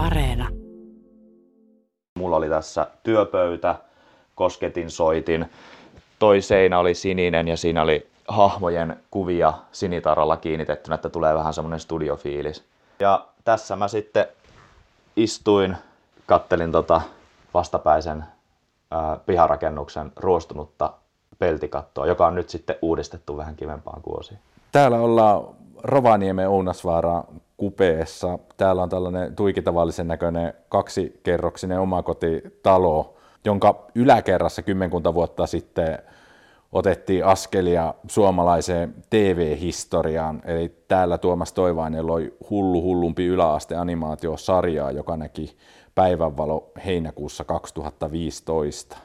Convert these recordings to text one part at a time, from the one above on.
Areena. Mulla oli tässä työpöytä, kosketin soitin, toi seinä oli sininen ja siinä oli hahmojen kuvia sinitaralla kiinnitettynä, että tulee vähän semmoinen studiofiilis. Ja tässä mä sitten istuin, kattelin tota vastapäisen ää, piharakennuksen ruostunutta peltikattoa, joka on nyt sitten uudistettu vähän kivempaan kuin osi. Täällä ollaan Rovaniemen Ounasvaara kupeessa. Täällä on tällainen tuikitavallisen näköinen kaksikerroksinen omakotitalo, jonka yläkerrassa kymmenkunta vuotta sitten otettiin askelia suomalaiseen TV-historiaan. Eli täällä Tuomas Toivainen loi hullu hullumpi yläaste animaatiosarjaa, joka näki päivänvalo heinäkuussa 2015.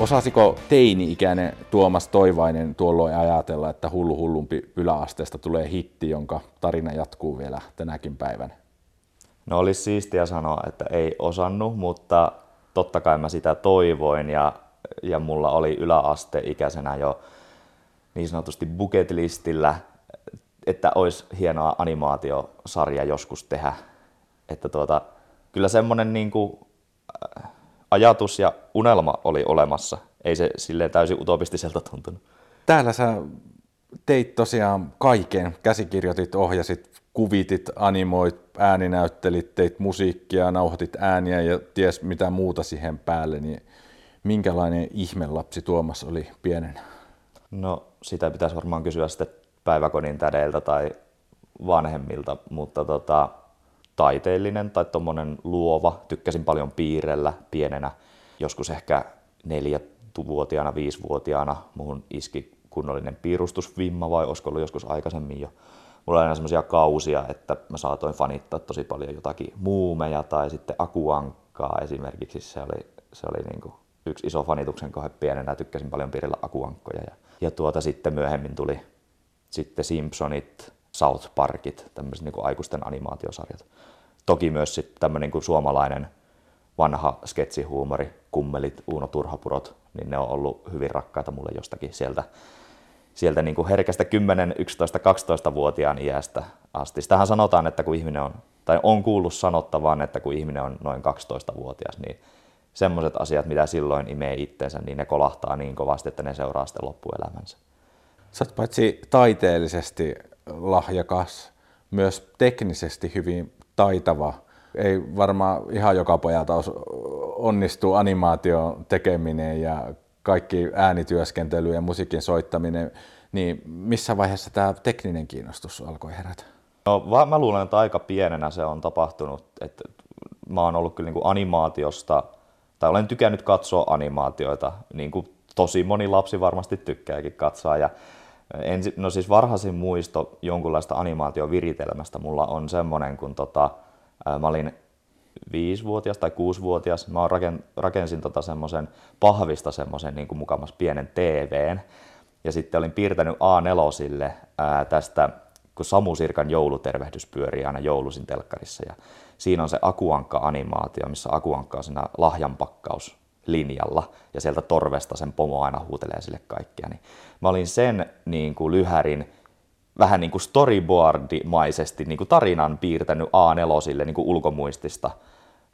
Osasiko teini-ikäinen Tuomas Toivainen tuolloin ajatella, että hullu hullumpi yläasteesta tulee hitti, jonka tarina jatkuu vielä tänäkin päivänä? No olisi siistiä sanoa, että ei osannut, mutta totta kai mä sitä toivoin ja, ja mulla oli yläasteikäisenä jo niin sanotusti bucket listillä, että olisi hienoa animaatiosarja joskus tehdä. Että tuota, kyllä semmoinen niin kuin, ajatus ja unelma oli olemassa. Ei se silleen täysin utopistiselta tuntunut. Täällä sä teit tosiaan kaiken. Käsikirjoitit, ohjasit, kuvitit, animoit, ääninäyttelit, teit musiikkia, nauhoitit ääniä ja ties mitä muuta siihen päälle. Niin minkälainen ihmelapsi Tuomas oli pienenä? No sitä pitäisi varmaan kysyä sitten päiväkodin tädeiltä tai vanhemmilta, mutta tota, taiteellinen tai tuommoinen luova. Tykkäsin paljon piirrellä pienenä. Joskus ehkä neljävuotiaana, viisivuotiaana muhun iski kunnollinen piirustusvimma vai olisiko ollut joskus aikaisemmin jo. Mulla oli aina semmoisia kausia, että mä saatoin fanittaa tosi paljon jotakin muumeja tai sitten akuankkaa esimerkiksi. Se oli, se oli niin kuin yksi iso fanituksen kohde pienenä. Tykkäsin paljon piirillä akuankkoja. Ja, ja tuota sitten myöhemmin tuli sitten Simpsonit, South Parkit, tämmöiset niin aikuisten animaatiosarjat. Toki myös sitten tämmöinen kuin vanha sketsihuumori, kummelit, Uuno Turhapurot, niin ne on ollut hyvin rakkaita mulle jostakin sieltä, sieltä niin kuin herkästä 10, 11, 12-vuotiaan iästä asti. Sitähän sanotaan, että kun ihminen on, tai on kuullut sanottavan, että kun ihminen on noin 12-vuotias, niin semmoiset asiat, mitä silloin imee itteensä, niin ne kolahtaa niin kovasti, että ne seuraa sitten loppuelämänsä. Sä oot paitsi taiteellisesti lahjakas, myös teknisesti hyvin taitava. Ei varmaan ihan joka pojalta onnistu animaation tekeminen ja kaikki äänityöskentely ja musiikin soittaminen, niin missä vaiheessa tämä tekninen kiinnostus alkoi herätä? No, mä luulen, että aika pienenä se on tapahtunut. Että mä oon ollut kyllä niin kuin animaatiosta, tai olen tykännyt katsoa animaatioita, niin kuin tosi moni lapsi varmasti tykkääkin katsoa. Ja Ensi, no siis varhaisin muisto jonkunlaista animaatioviritelmästä mulla on semmoinen, kun tota, mä olin viisivuotias tai kuusivuotias, mä raken, rakensin tota semmoisen pahvista semmoisen niin mukamas pienen TVn, ja sitten olin piirtänyt A4 ää, tästä, kun Samu Sirkan joulutervehdys pyörii aina joulusin telkkarissa, ja siinä on se Akuankka-animaatio, missä Akuankka on siinä lahjanpakkaus linjalla ja sieltä torvesta sen pomo aina huutelee sille kaikkia. Niin mä olin sen niin kuin lyhärin vähän niin kuin storyboardimaisesti niin kuin tarinan piirtänyt A4 niin kuin ulkomuistista.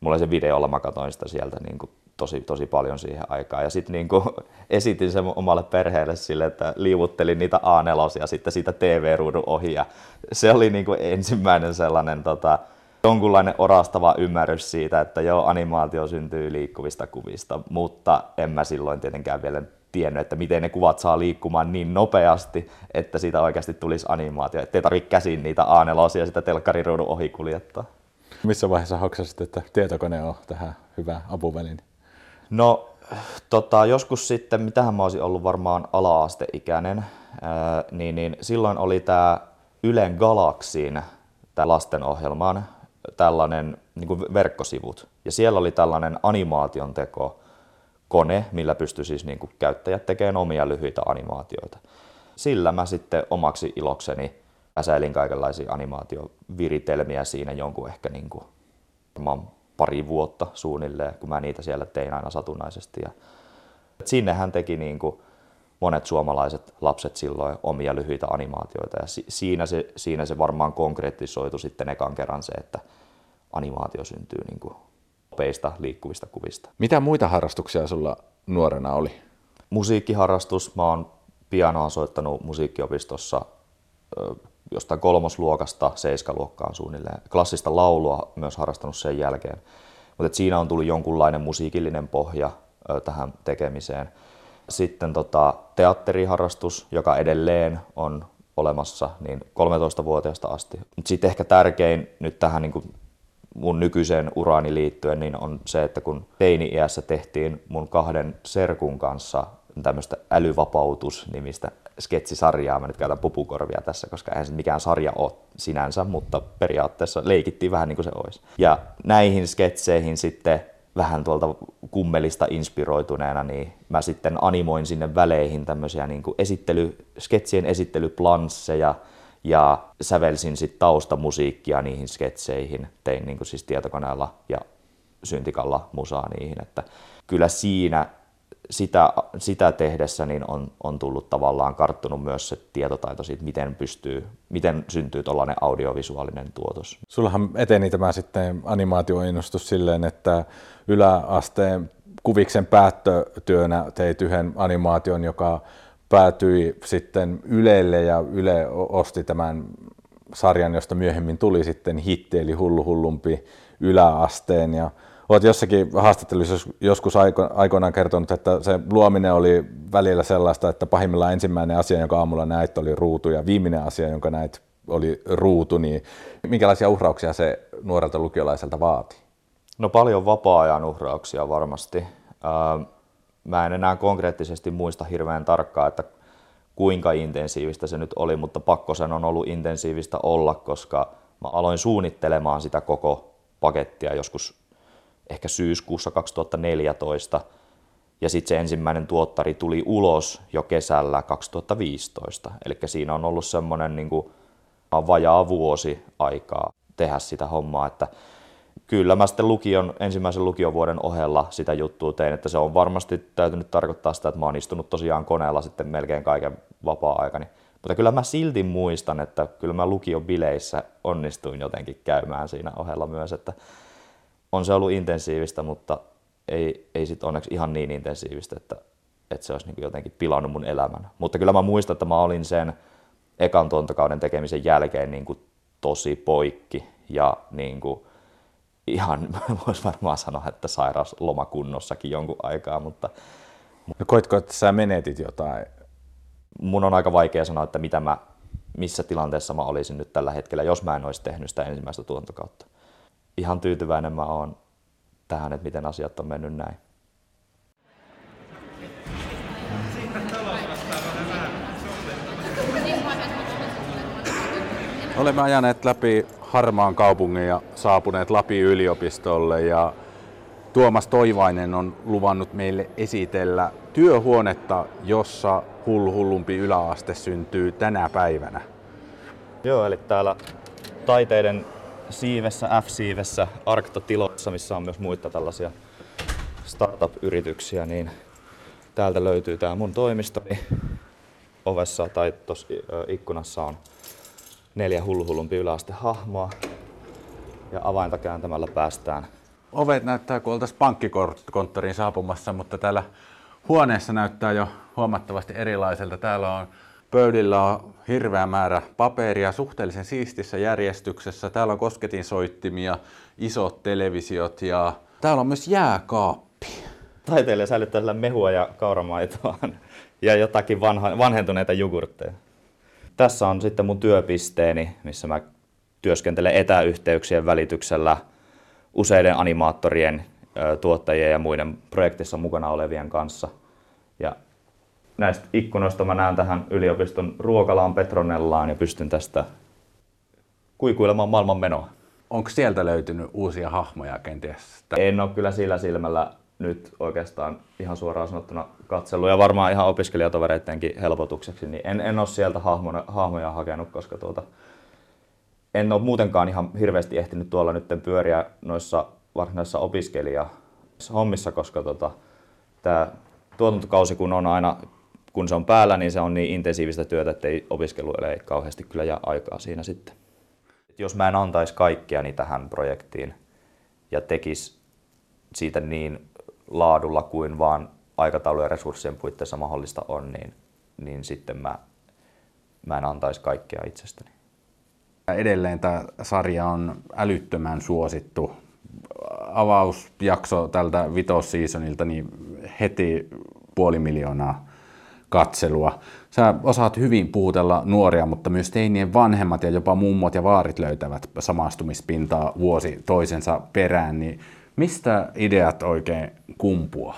Mulla oli se videolla, mä katsoin sitä sieltä niin kuin tosi, tosi paljon siihen aikaan. Ja sitten niin esitin sen omalle perheelle sille, että liivuttelin niitä A4 sitten siitä TV-ruudun ohi. Ja se oli niin kuin ensimmäinen sellainen tota, jonkunlainen orastava ymmärrys siitä, että joo, animaatio syntyy liikkuvista kuvista, mutta en mä silloin tietenkään vielä tiennyt, että miten ne kuvat saa liikkumaan niin nopeasti, että siitä oikeasti tulisi animaatio, ettei tarvitse käsin niitä a ja sitä telkkariruudun ohi kuljettaa. Missä vaiheessa hoksasit, että tietokone on tähän hyvä apuväline? No, tota, joskus sitten, mitähän mä olisin ollut varmaan ala-asteikäinen, ää, niin, niin silloin oli tämä Ylen Galaxin tämä lastenohjelman tällainen niin kuin verkkosivut. Ja siellä oli tällainen animaation teko kone, millä pystyi siis niin kuin käyttäjät tekemään omia lyhyitä animaatioita. Sillä mä sitten omaksi ilokseni väsäilin kaikenlaisia animaatioviritelmiä siinä jonkun ehkä niin kuin, pari vuotta suunnilleen, kun mä niitä siellä tein aina satunnaisesti. Ja sinne hän teki niin kuin monet suomalaiset lapset silloin omia lyhyitä animaatioita. Ja si- siinä, se, siinä se varmaan konkretisoitu sitten ekan kerran se, että animaatio syntyy niin kuin nopeista liikkuvista kuvista. Mitä muita harrastuksia sulla nuorena oli? Musiikkiharrastus. Mä oon pianoa soittanut musiikkiopistossa jostain kolmosluokasta seiskaluokkaan suunnilleen. Klassista laulua myös harrastanut sen jälkeen. Mutta siinä on tullut jonkunlainen musiikillinen pohja tähän tekemiseen. Sitten tota, teatteriharrastus, joka edelleen on olemassa niin 13-vuotiaasta asti. Sitten ehkä tärkein nyt tähän niin kuin mun nykyiseen uraani liittyen niin on se, että kun teini-iässä tehtiin mun kahden serkun kanssa tämmöistä älyvapautus-nimistä sketsisarjaa. Mä nyt käytän pupukorvia tässä, koska eihän se mikään sarja ole sinänsä, mutta periaatteessa leikittiin vähän niin kuin se olisi. Ja näihin sketseihin sitten vähän tuolta kummelista inspiroituneena, niin mä sitten animoin sinne väleihin tämmöisiä niin kuin esittely, sketsien esittelyplansseja, ja sävelsin sitten taustamusiikkia niihin sketseihin, tein niin kuin siis tietokoneella ja syntikalla musaa niihin, että kyllä siinä sitä, sitä tehdessä niin on, on tullut tavallaan karttunut myös se tietotaito siitä, miten pystyy, miten syntyy tällainen audiovisuaalinen tuotos. Sullahan eteni tämä sitten animaatioinnostus silleen, että yläasteen kuviksen päättötyönä teit yhden animaation, joka päätyi sitten Ylelle ja Yle osti tämän sarjan, josta myöhemmin tuli sitten hitti, eli Hullu Hullumpi yläasteen. Ja Olet jossakin haastattelussa joskus aikoinaan kertonut, että se luominen oli välillä sellaista, että pahimmillaan ensimmäinen asia, jonka aamulla näit, oli ruutu ja viimeinen asia, jonka näit, oli ruutu. Niin minkälaisia uhrauksia se nuorelta lukiolaiselta vaati? No paljon vapaa-ajan uhrauksia varmasti. Mä en enää konkreettisesti muista hirveän tarkkaan, että kuinka intensiivistä se nyt oli, mutta pakko sen on ollut intensiivistä olla, koska mä aloin suunnittelemaan sitä koko pakettia joskus ehkä syyskuussa 2014, ja sitten se ensimmäinen tuottari tuli ulos jo kesällä 2015. Eli siinä on ollut semmoinen niin vajaa vuosi aikaa tehdä sitä hommaa, että kyllä mä sitten lukion, ensimmäisen lukiovuoden ohella sitä juttua tein, että se on varmasti täytynyt tarkoittaa sitä, että mä oon istunut tosiaan koneella sitten melkein kaiken vapaa-aikani. Mutta kyllä mä silti muistan, että kyllä mä lukion bileissä onnistuin jotenkin käymään siinä ohella myös, että on se ollut intensiivistä, mutta ei, ei sit onneksi ihan niin intensiivistä, että, että se olisi niin jotenkin pilannut mun elämän. Mutta kyllä mä muistan, että mä olin sen ekan tuontokauden tekemisen jälkeen niin kuin tosi poikki ja niin kuin ihan voisi varmaan sanoa, että sairauslomakunnossakin jonkun aikaa, mutta... No koitko, että sä menetit jotain? Mun on aika vaikea sanoa, että mitä mä, missä tilanteessa mä olisin nyt tällä hetkellä, jos mä en olisi tehnyt sitä ensimmäistä tuontokautta ihan tyytyväinen mä oon tähän, että miten asiat on mennyt näin. Olemme ajaneet läpi harmaan kaupungin ja saapuneet Lapin yliopistolle ja Tuomas Toivainen on luvannut meille esitellä työhuonetta, jossa hullumppi yläaste syntyy tänä päivänä. Joo, eli täällä taiteiden siivessä, F-siivessä, Arktotilossa, missä on myös muita tällaisia startup-yrityksiä, niin täältä löytyy tämä mun toimistoni. Ovessa tai tuossa ikkunassa on neljä hulluhullumpi hahmoa ja avainta kääntämällä päästään. Ovet näyttää kuin oltaisiin pankkikonttoriin saapumassa, mutta täällä huoneessa näyttää jo huomattavasti erilaiselta. Täällä on Pöydillä on hirveä määrä paperia suhteellisen siistissä järjestyksessä. Täällä on kosketinsoittimia, isot televisiot ja täällä on myös jääkaappi. Taiteilija säilyttää sillä mehua ja kauramaitoa ja jotakin vanha, vanhentuneita jogurtteja. Tässä on sitten mun työpisteeni, missä mä työskentelen etäyhteyksien välityksellä useiden animaattorien, tuottajien ja muiden projektissa mukana olevien kanssa. Ja näistä ikkunoista mä näen tähän yliopiston ruokalaan Petronellaan ja pystyn tästä kuikuilemaan maailman menoa. Onko sieltä löytynyt uusia hahmoja kenties? En ole kyllä sillä silmällä nyt oikeastaan ihan suoraan sanottuna katsellut ja varmaan ihan opiskelijatovereidenkin helpotukseksi, niin en, en ole sieltä hahmoja, hahmoja hakenut, koska tuota, en ole muutenkaan ihan hirveästi ehtinyt tuolla nyt pyöriä noissa varsinaisissa opiskelija hommissa, koska tota, tämä tuotantokausi kun on aina kun se on päällä, niin se on niin intensiivistä työtä, että ei opiskeluille ei kauheasti kyllä jää aikaa siinä sitten. Jos mä en antaisi kaikkeani tähän projektiin ja tekisi siitä niin laadulla kuin vaan aikataulu- ja resurssien puitteissa mahdollista on, niin, niin sitten mä, mä en antaisi kaikkea itsestäni. Edelleen tämä sarja on älyttömän suosittu. Avausjakso tältä vitosseasonilta, niin heti puoli miljoonaa katselua. Sä osaat hyvin puutella nuoria, mutta myös teinien vanhemmat ja jopa mummot ja vaarit löytävät samastumispintaa vuosi toisensa perään. Niin mistä ideat oikein kumpua?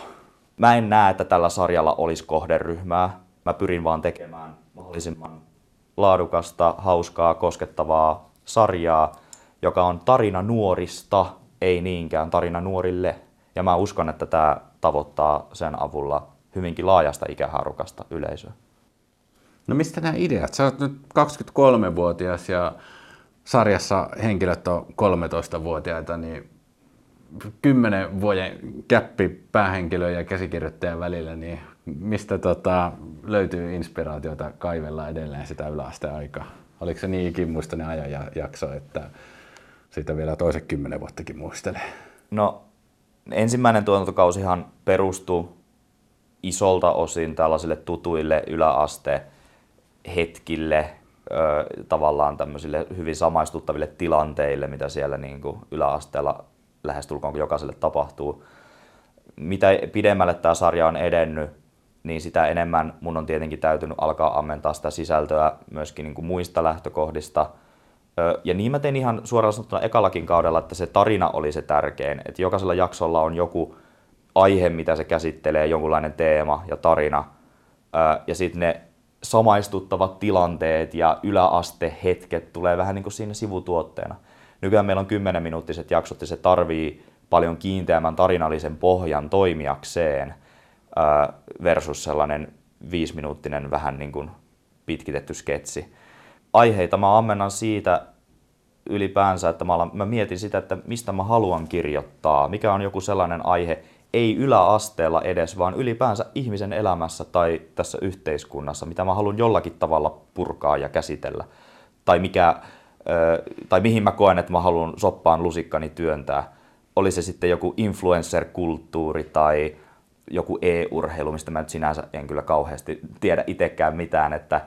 Mä en näe, että tällä sarjalla olisi kohderyhmää. Mä pyrin vaan tekemään mahdollisimman laadukasta, hauskaa, koskettavaa sarjaa, joka on tarina nuorista, ei niinkään tarina nuorille. Ja mä uskon, että tämä tavoittaa sen avulla hyvinkin laajasta ikähaarukasta yleisöä. No mistä nämä ideat? Sä oot nyt 23-vuotias ja sarjassa henkilöt on 13-vuotiaita, niin 10 vuoden käppi päähenkilön ja käsikirjoittajan välillä, niin mistä tota, löytyy inspiraatiota kaivella edelleen sitä yläasteaikaa? Oliko se niin ikimuistainen ajanjakso, että sitä vielä toiset kymmenen vuottakin muistelee? No ensimmäinen tuotantokausihan perustuu isolta osin tällaisille tutuille yläaste hetkille, tavallaan tämmöisille hyvin samaistuttaville tilanteille, mitä siellä niin kuin yläasteella lähestulkoon jokaiselle tapahtuu. Mitä pidemmälle tämä sarja on edennyt, niin sitä enemmän mun on tietenkin täytynyt alkaa ammentaa sitä sisältöä myöskin niin kuin muista lähtökohdista. Ja niin mä tein ihan suoraan sanottuna ekallakin kaudella, että se tarina oli se tärkein. Että jokaisella jaksolla on joku aihe, mitä se käsittelee, jonkunlainen teema ja tarina. Ja sitten ne samaistuttavat tilanteet ja yläastehetket tulee vähän niin kuin siinä sivutuotteena. Nykyään meillä on 10 minuuttiset jaksot ja se tarvii paljon kiinteämmän tarinallisen pohjan toimijakseen versus sellainen viisiminuuttinen vähän niin kuin pitkitetty sketsi. Aiheita mä ammennan siitä ylipäänsä, että mä, alan, mä mietin sitä, että mistä mä haluan kirjoittaa, mikä on joku sellainen aihe, ei yläasteella edes, vaan ylipäänsä ihmisen elämässä tai tässä yhteiskunnassa, mitä mä haluan jollakin tavalla purkaa ja käsitellä. Tai, mikä, tai mihin mä koen, että mä haluan soppaan lusikkani työntää. Oli se sitten joku influencer-kulttuuri tai joku e-urheilu, mistä mä nyt sinänsä en kyllä kauheasti tiedä itsekään mitään, että,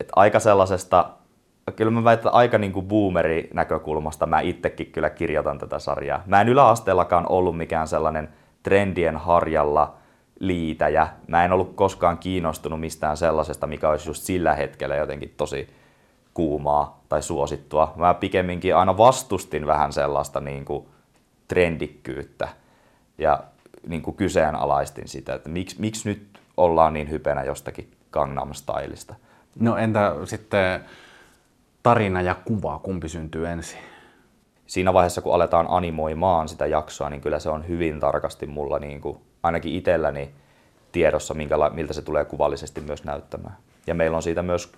että aika sellaisesta, kyllä mä väitän, aika niin kuin boomeri näkökulmasta mä itsekin kyllä kirjoitan tätä sarjaa. Mä en yläasteellakaan ollut mikään sellainen trendien harjalla liitäjä. Mä en ollut koskaan kiinnostunut mistään sellaisesta, mikä olisi just sillä hetkellä jotenkin tosi kuumaa tai suosittua. Mä pikemminkin aina vastustin vähän sellaista niin kuin trendikkyyttä ja niin kuin kyseenalaistin sitä, että miksi, miksi nyt ollaan niin hypenä jostakin Gangnam Styleista. No entä sitten tarina ja kuva, kumpi syntyy ensin? Siinä vaiheessa, kun aletaan animoimaan sitä jaksoa, niin kyllä se on hyvin tarkasti mulla niin kuin, ainakin itselläni tiedossa, minkä, miltä se tulee kuvallisesti myös näyttämään. Ja meillä on siitä myös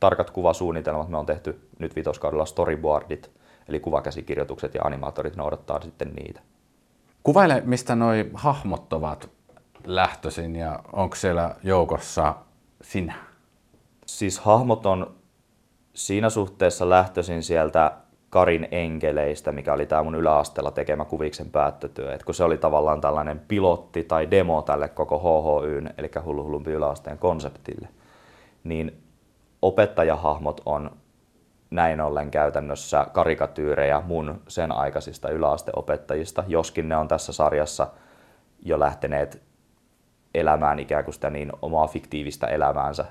tarkat kuvasuunnitelmat. Me on tehty nyt vitoskaudella storyboardit, eli kuvakäsikirjoitukset ja animaattorit noudattaa sitten niitä. Kuvaile, mistä noi hahmot ovat lähtöisin ja onko siellä joukossa sinä? Siis hahmot on siinä suhteessa lähtöisin sieltä Karin enkeleistä, mikä oli tämä mun yläasteella tekemä kuviksen päättötyö. Et kun se oli tavallaan tällainen pilotti tai demo tälle koko HHYn, eli Hullu Hullumpi yläasteen konseptille, niin opettajahahmot on näin ollen käytännössä karikatyyrejä mun sen aikaisista yläasteopettajista, joskin ne on tässä sarjassa jo lähteneet elämään ikään kuin sitä niin omaa fiktiivistä elämäänsä.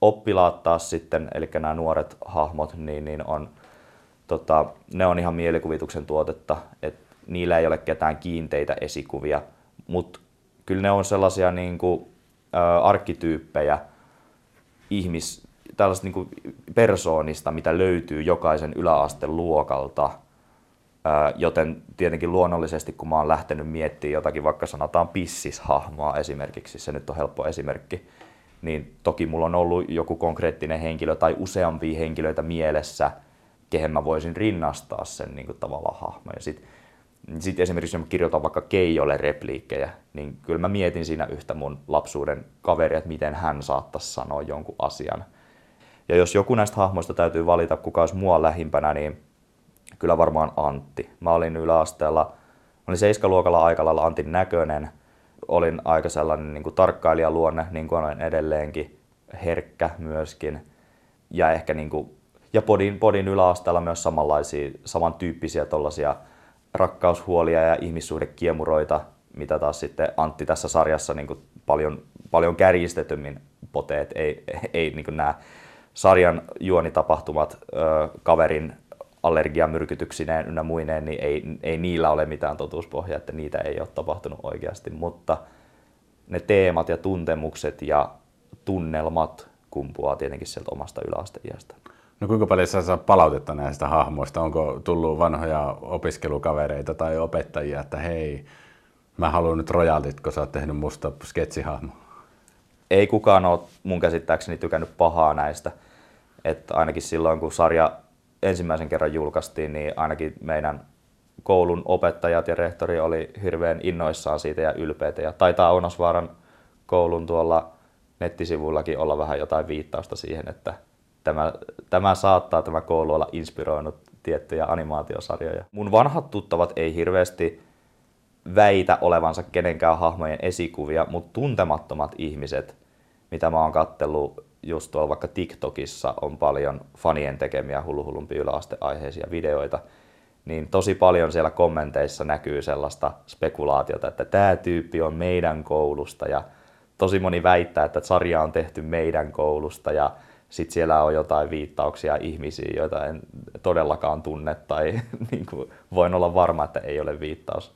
Oppilaat taas sitten, eli nämä nuoret hahmot, niin, niin on tota, ne on ihan mielikuvituksen tuotetta, että niillä ei ole ketään kiinteitä esikuvia, mutta kyllä ne on sellaisia niin kuin, ä, arkkityyppejä ihmis, tällaista niin kuin persoonista, mitä löytyy jokaisen yläasteen luokalta, ä, joten tietenkin luonnollisesti, kun mä oon lähtenyt miettimään jotakin, vaikka sanotaan pissishahmoa esimerkiksi, se nyt on helppo esimerkki, niin toki mulla on ollut joku konkreettinen henkilö tai useampia henkilöitä mielessä – kehen mä voisin rinnastaa sen niin kuin tavallaan hahmon. Ja sit Sitten esimerkiksi jos mä kirjoitan vaikka Keijolle repliikkejä, niin kyllä mä mietin siinä yhtä mun lapsuuden kaveria, että miten hän saattaisi sanoa jonkun asian. Ja jos joku näistä hahmoista täytyy valita, kuka olisi mua lähimpänä, niin kyllä varmaan Antti. Mä olin yläasteella, mä olin seiskaluokalla aika lailla Antin näköinen. Olin aika sellainen niin kuin tarkkailijaluonne, niin kuin olen edelleenkin. Herkkä myöskin. Ja ehkä niin kuin, ja podin, podin yläasteella myös samanlaisia, samantyyppisiä tollaisia rakkaushuolia ja ihmissuhdekiemuroita, mitä taas sitten Antti tässä sarjassa niin paljon, paljon kärjistetymmin poteet. Ei, ei niin nämä sarjan juonitapahtumat kaverin allergiamyrkytyksineen ynnä muineen, niin ei, ei niillä ole mitään totuuspohjaa, että niitä ei ole tapahtunut oikeasti, mutta ne teemat ja tuntemukset ja tunnelmat kumpuaa tietenkin sieltä omasta yläasteiästä. No kuinka paljon sä saa palautetta näistä hahmoista? Onko tullut vanhoja opiskelukavereita tai opettajia, että hei, mä haluan nyt rojaltit, kun sä oot tehnyt musta sketsihahmo? Ei kukaan ole mun käsittääkseni tykännyt pahaa näistä. Että ainakin silloin, kun sarja ensimmäisen kerran julkaistiin, niin ainakin meidän koulun opettajat ja rehtori oli hirveän innoissaan siitä ja ylpeitä. Ja taitaa Onosvaaran koulun tuolla nettisivuillakin olla vähän jotain viittausta siihen, että tämä, tämä saattaa tämä koulu olla inspiroinut tiettyjä animaatiosarjoja. Mun vanhat tuttavat ei hirveästi väitä olevansa kenenkään hahmojen esikuvia, mutta tuntemattomat ihmiset, mitä mä oon kattellut just tuolla vaikka TikTokissa on paljon fanien tekemiä hulluhullumpi yläasteaiheisia videoita, niin tosi paljon siellä kommenteissa näkyy sellaista spekulaatiota, että tämä tyyppi on meidän koulusta ja tosi moni väittää, että sarja on tehty meidän koulusta ja sitten siellä on jotain viittauksia ihmisiin, joita en todellakaan tunne tai niin kuin, voin olla varma, että ei ole viittaus.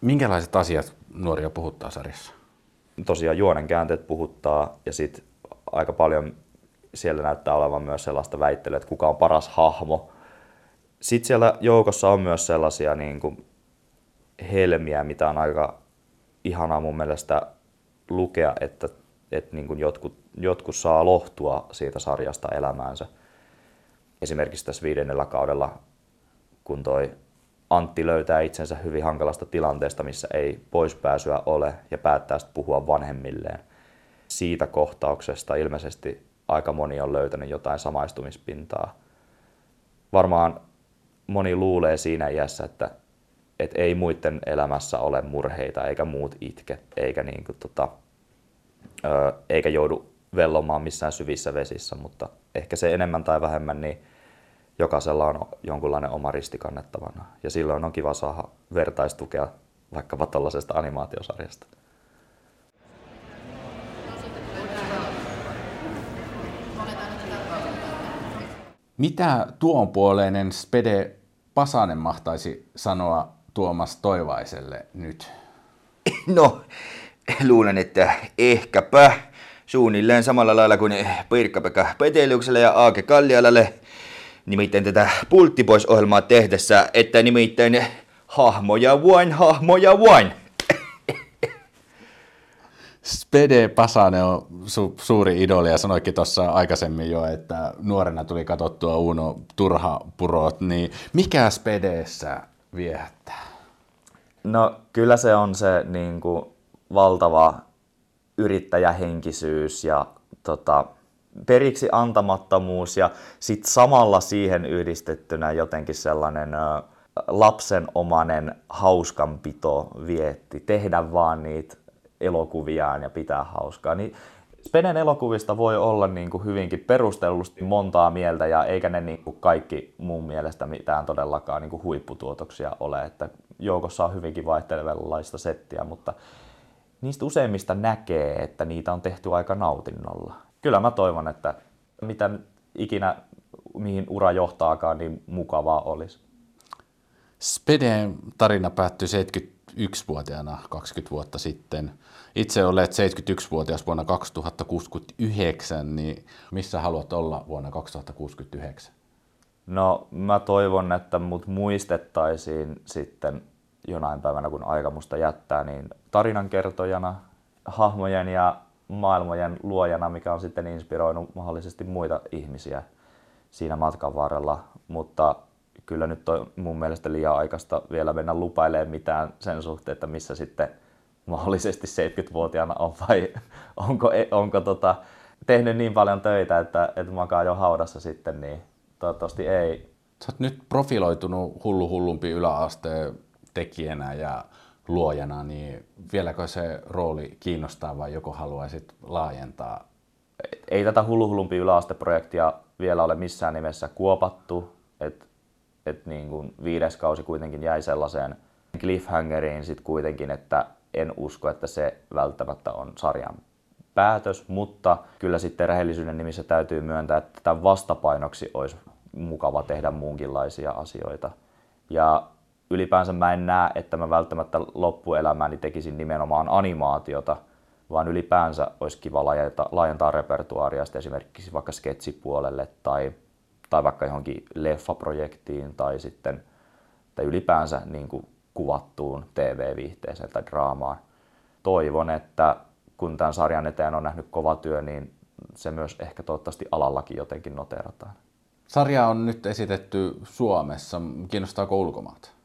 Minkälaiset asiat nuoria puhuttaa sarjassa? Tosiaan juonen käänteet puhuttaa ja sitten aika paljon siellä näyttää olevan myös sellaista väittelyä, että kuka on paras hahmo. Sitten siellä joukossa on myös sellaisia niin kuin helmiä, mitä on aika ihanaa mun mielestä lukea, että, että niin kuin jotkut, jotkut saa lohtua siitä sarjasta elämäänsä. Esimerkiksi tässä viidennellä kaudella, kun toi Antti löytää itsensä hyvin hankalasta tilanteesta, missä ei poispääsyä ole ja päättää puhua vanhemmilleen siitä kohtauksesta ilmeisesti aika moni on löytänyt jotain samaistumispintaa. Varmaan moni luulee siinä iässä, että, että ei muiden elämässä ole murheita eikä muut itke eikä, niin kuin, tota, eikä joudu vellomaan missään syvissä vesissä, mutta ehkä se enemmän tai vähemmän niin jokaisella on jonkunlainen oma risti kannettavana. Ja silloin on kiva saada vertaistukea vaikkapa tällaisesta animaatiosarjasta. Mitä tuonpuoleinen Spede Pasanen mahtaisi sanoa Tuomas Toivaiselle nyt? No, luulen, että ehkäpä suunnilleen samalla lailla kuin Pirkka-Pekka Petelykselle ja Aake Kallialalle. Nimittäin tätä pulttipois-ohjelmaa tehdessä, että nimittäin hahmoja vain, hahmoja vain. Spede Pasanen on su- suuri idoli ja sanoikin tuossa aikaisemmin jo, että nuorena tuli katsottua Uno Turha Purot, niin mikä Spedeessä viehättää? No kyllä se on se niin kuin, valtava yrittäjähenkisyys ja tota, periksi antamattomuus ja sitten samalla siihen yhdistettynä jotenkin sellainen ö, lapsenomainen hauskanpito vietti, tehdä vaan niitä elokuviaan ja pitää hauskaa, niin Speden elokuvista voi olla niin kuin hyvinkin perustellusti montaa mieltä ja eikä ne niin kuin kaikki mun mielestä mitään todellakaan niin kuin huipputuotoksia ole, että joukossa on hyvinkin vaihtelevanlaista settiä, mutta niistä useimmista näkee, että niitä on tehty aika nautinnolla. Kyllä mä toivon, että mitä ikinä mihin ura johtaakaan, niin mukavaa olisi. Speden tarina päättyi 71-vuotiaana 20 vuotta sitten. Itse olet 71-vuotias vuonna 2069, niin missä haluat olla vuonna 2069? No mä toivon, että mut muistettaisiin sitten jonain päivänä, kun aika musta jättää, niin tarinankertojana, hahmojen ja maailmojen luojana, mikä on sitten inspiroinut mahdollisesti muita ihmisiä siinä matkan varrella. Mutta kyllä nyt on mun mielestä liian aikaista vielä mennä lupailemaan mitään sen suhteen, että missä sitten mahdollisesti 70-vuotiaana on vai onko, onko tota, tehnyt niin paljon töitä, että, että makaa jo haudassa sitten, niin toivottavasti ei. Sä oot nyt profiloitunut hullu hullumpi yläasteen tekijänä ja luojana, niin vieläkö se rooli kiinnostaa vai joko haluaisit laajentaa? Ei tätä hullu hullumpi yläasteprojektia vielä ole missään nimessä kuopattu, että et niin kuin viides kausi kuitenkin jäi sellaiseen cliffhangeriin sit kuitenkin, että en usko, että se välttämättä on sarjan päätös, mutta kyllä sitten rehellisyyden nimissä täytyy myöntää, että tämän vastapainoksi olisi mukava tehdä muunkinlaisia asioita. Ja ylipäänsä mä en näe, että mä välttämättä loppuelämääni tekisin nimenomaan animaatiota, vaan ylipäänsä olisi kiva laajentaa, laajentaa repertuaaria esimerkiksi vaikka sketsipuolelle tai, tai vaikka johonkin leffaprojektiin tai sitten tai ylipäänsä niin kuin kuvattuun TV-viihteeseen tai draamaan. Toivon, että kun tämän sarjan eteen on nähnyt kova työ, niin se myös ehkä toivottavasti alallakin jotenkin noterataan. Sarja on nyt esitetty Suomessa. Kiinnostaako ulkomaat?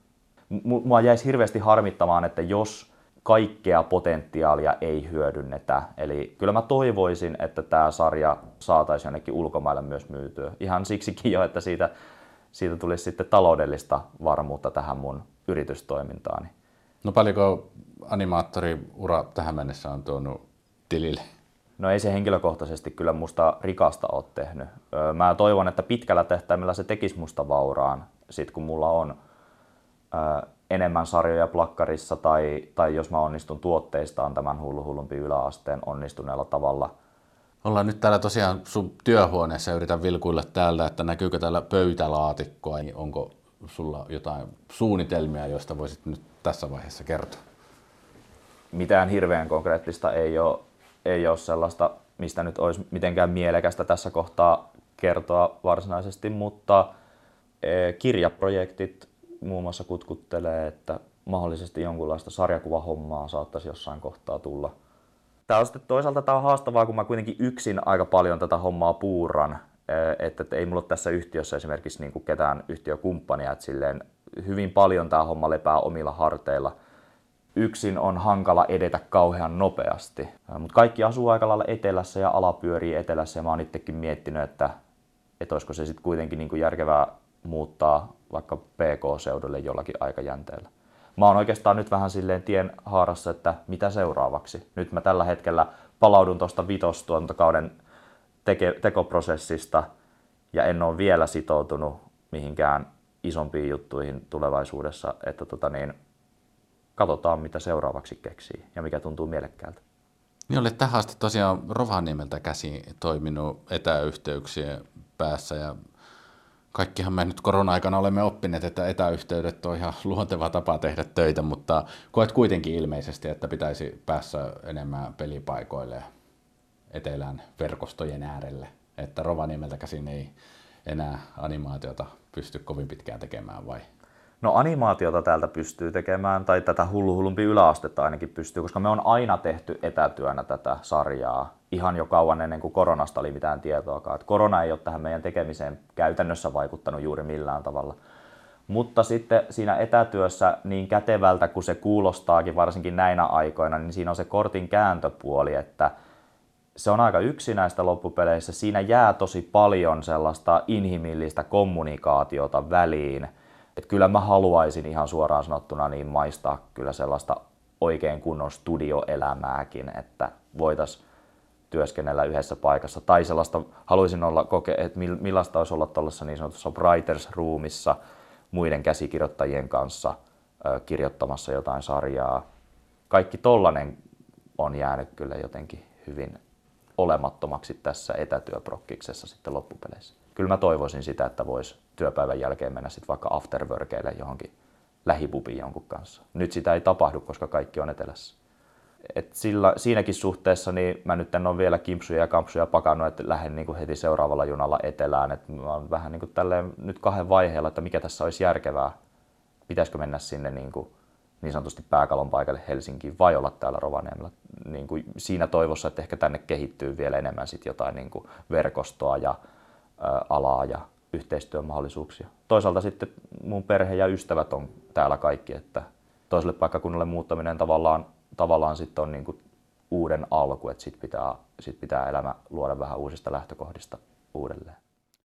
Mua jäisi hirveästi harmittamaan, että jos kaikkea potentiaalia ei hyödynnetä. Eli kyllä mä toivoisin, että tämä sarja saataisiin jonnekin ulkomaille myös myytyä. Ihan siksikin jo, että siitä, siitä tulisi sitten taloudellista varmuutta tähän mun yritystoimintaani. No paljonko animaattoriura tähän mennessä on tuonut tilille? No ei se henkilökohtaisesti kyllä musta rikasta ole tehnyt. Mä toivon, että pitkällä tehtäimellä se tekisi musta vauraan, sit kun mulla on enemmän sarjoja plakkarissa tai, tai jos mä onnistun tuotteistaan tämän hullu hullumpi yläasteen onnistuneella tavalla. Ollaan nyt täällä tosiaan sun työhuoneessa ja yritän vilkuilla täältä, että näkyykö täällä pöytälaatikkoa, niin onko sulla jotain suunnitelmia, joista voisit nyt tässä vaiheessa kertoa? Mitään hirveän konkreettista ei ole, ei ole sellaista, mistä nyt olisi mitenkään mielekästä tässä kohtaa kertoa varsinaisesti, mutta kirjaprojektit muun muassa kutkuttelee, että mahdollisesti jonkunlaista sarjakuvahommaa saattaisi jossain kohtaa tulla. Tämä on sitten toisaalta tämä on haastavaa, kun mä kuitenkin yksin aika paljon tätä hommaa puuran, että, että ei mulla ole tässä yhtiössä esimerkiksi niin kuin ketään yhtiökumppania, että silleen hyvin paljon tämä homma lepää omilla harteilla. Yksin on hankala edetä kauhean nopeasti, mutta kaikki asuu aika lailla etelässä ja ala pyörii etelässä ja mä oon itsekin miettinyt, että, että olisiko se sitten kuitenkin niin kuin järkevää muuttaa vaikka PK-seudulle jollakin aikajänteellä. Mä oon oikeastaan nyt vähän silleen tien haarassa, että mitä seuraavaksi. Nyt mä tällä hetkellä palaudun tuosta vitostuontokauden teke, tekoprosessista ja en ole vielä sitoutunut mihinkään isompiin juttuihin tulevaisuudessa, että tota niin, katsotaan mitä seuraavaksi keksii ja mikä tuntuu mielekkäältä. Niin olet tähän asti tosiaan Rovaniemeltä käsi toiminut etäyhteyksien päässä ja kaikkihan me nyt korona-aikana olemme oppineet, että etäyhteydet on ihan luonteva tapa tehdä töitä, mutta koet kuitenkin ilmeisesti, että pitäisi päässä enemmän pelipaikoille etelän verkostojen äärelle, että Rovaniemeltä käsin ei enää animaatiota pysty kovin pitkään tekemään vai? No animaatiota täältä pystyy tekemään, tai tätä hullu hullumpi yläastetta ainakin pystyy, koska me on aina tehty etätyönä tätä sarjaa ihan jo kauan ennen kuin koronasta oli mitään tietoakaan. Että korona ei ole tähän meidän tekemiseen käytännössä vaikuttanut juuri millään tavalla. Mutta sitten siinä etätyössä niin kätevältä kuin se kuulostaakin, varsinkin näinä aikoina, niin siinä on se kortin kääntöpuoli, että se on aika yksinäistä loppupeleissä. Siinä jää tosi paljon sellaista inhimillistä kommunikaatiota väliin. Että kyllä mä haluaisin ihan suoraan sanottuna niin maistaa kyllä sellaista oikein kunnon studioelämääkin, että voitaisiin työskennellä yhdessä paikassa. Tai sellaista, haluaisin olla koke, että millaista olisi olla tuollaisessa niin sanotussa writers roomissa muiden käsikirjoittajien kanssa kirjoittamassa jotain sarjaa. Kaikki tollanen on jäänyt kyllä jotenkin hyvin olemattomaksi tässä etätyöprokkiksessa sitten loppupeleissä. Kyllä mä toivoisin sitä, että voisi työpäivän jälkeen mennä sitten vaikka afterworkeille johonkin lähipubiin jonkun kanssa. Nyt sitä ei tapahdu, koska kaikki on etelässä et sillä, siinäkin suhteessa niin mä nyt en ole vielä kimpsuja ja kampsuja pakannut, että lähden niin kuin heti seuraavalla junalla etelään. Et mä oon vähän niin kuin tälleen nyt kahden vaiheella, että mikä tässä olisi järkevää. Pitäisikö mennä sinne niin, kuin, niin sanotusti pääkalon paikalle Helsinkiin vai olla täällä Rovaniemellä niin kuin siinä toivossa, että ehkä tänne kehittyy vielä enemmän sit jotain niin kuin verkostoa ja ä, alaa ja yhteistyömahdollisuuksia. Toisaalta sitten mun perhe ja ystävät on täällä kaikki, että toiselle paikkakunnalle muuttaminen tavallaan, tavallaan sitten on niin kuin uuden alku, että sitten pitää, sit pitää elämä luoda vähän uusista lähtökohdista uudelleen.